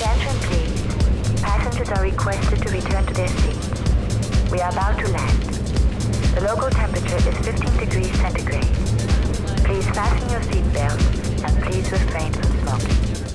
Attention please. Passengers are requested to return to their seats. We are about to land. The local temperature is 15 degrees centigrade. Please fasten your seatbelts and please refrain from smoking.